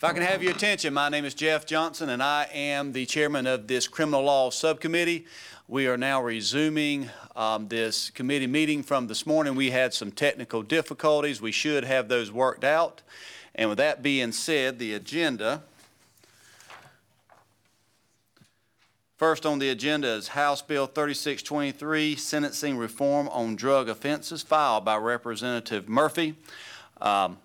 If I can have your attention, my name is Jeff Johnson, and I am the chairman of this criminal law subcommittee. We are now resuming um, this committee meeting from this morning. We had some technical difficulties. We should have those worked out. And with that being said, the agenda. First on the agenda is House Bill 3623, Sentencing Reform on Drug Offenses, filed by Representative Murphy. Um,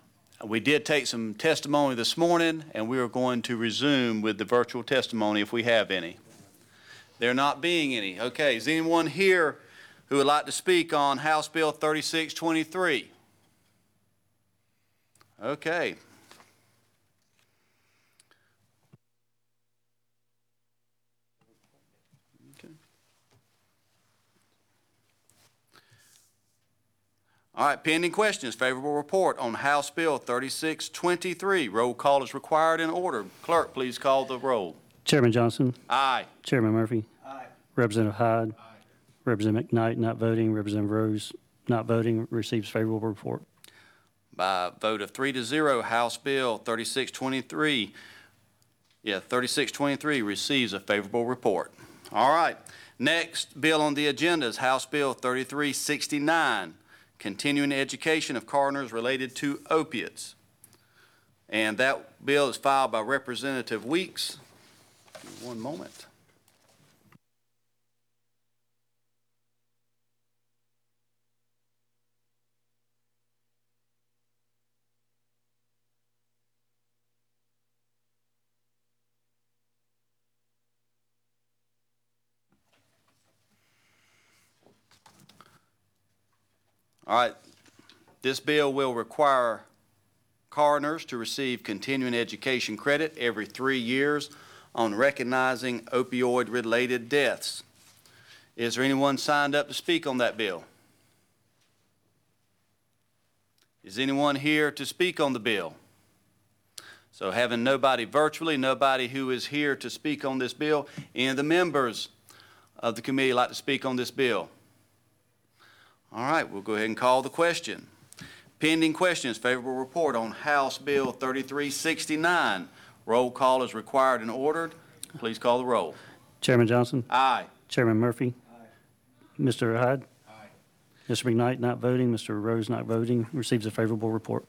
we did take some testimony this morning, and we are going to resume with the virtual testimony if we have any. There not being any. Okay, is anyone here who would like to speak on House Bill 3623? Okay. All right, pending questions, favorable report on House Bill 3623. Roll call is required in order. Clerk, please call the roll. Chairman Johnson, Aye. Chairman Murphy. Aye. Representative Hyde. Aye. Representative McKnight not voting, Representative Rose not voting, receives favorable report. By a vote of three to zero, House Bill 3623, yeah, 3623 receives a favorable report. All right, next bill on the agenda is House Bill 3369, continuing education of coroners related to opiates. And that bill is filed by Representative Weeks. One moment. All right, this bill will require coroners to receive continuing education credit every three years on recognizing opioid-related deaths. Is there anyone signed up to speak on that bill? Is anyone here to speak on the bill? So having nobody virtually, nobody who is here to speak on this bill, any of the members of the committee like to speak on this bill? All right, we'll go ahead and call the question. Pending questions, favorable report on House Bill 3369. Roll call is required and ordered. Please call the roll. Chairman Johnson, Aye. Chairman Murphy. Aye. Mr. Hyde. Aye. Mr. McKnight not voting, Mr. Rose not voting, receives a favorable report.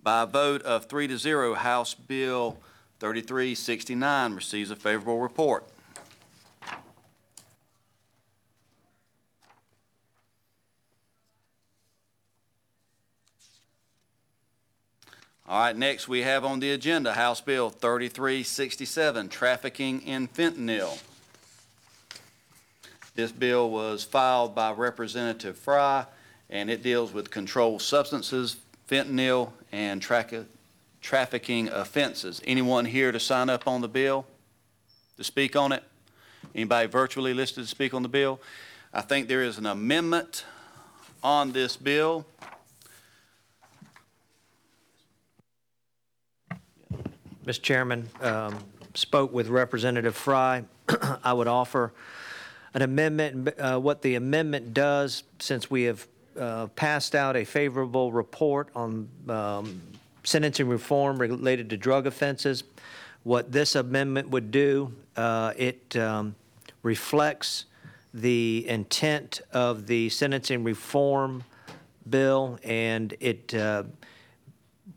By a vote of three to zero, House Bill 3369 receives a favorable report. All right, next we have on the agenda House Bill 3367, trafficking in fentanyl. This bill was filed by Representative Fry, and it deals with controlled substances, fentanyl, and trafficking offenses. Anyone here to sign up on the bill, to speak on it? Anybody virtually listed to speak on the bill? I think there is an amendment on this bill. Mr. Chairman, um, spoke with Representative Fry. I would offer an amendment. Uh, What the amendment does, since we have uh, passed out a favorable report on um, sentencing reform related to drug offenses, what this amendment would do, uh, it um, reflects the intent of the sentencing reform bill, and it uh,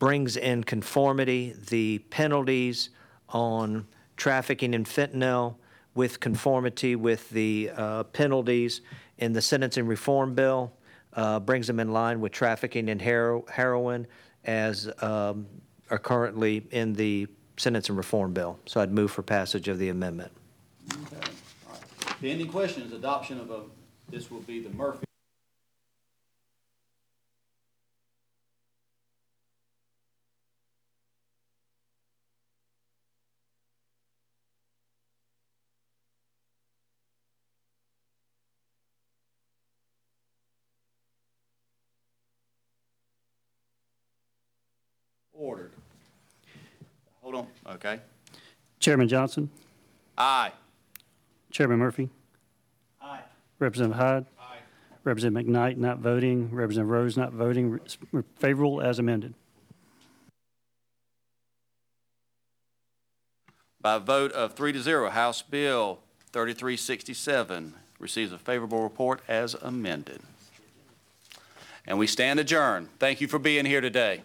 brings in conformity the penalties on trafficking in fentanyl with conformity with the uh, penalties in the sentencing reform bill, uh, brings them in line with trafficking in hero- heroin as um, are currently in the sentencing reform bill. So I'd move for passage of the amendment. Okay. Pending questions, adoption of a, this will be the Murphy. ordered. Hold on, okay. Chairman Johnson, Aye. Chairman Murphy, Aye. Representative Hyde, Aye. Representative McKnight not voting, Representative Rose not voting, Re- favorable as amended. By a vote of three to zero, House Bill 3367 receives a favorable report as amended. And we stand adjourned. Thank you for being here today.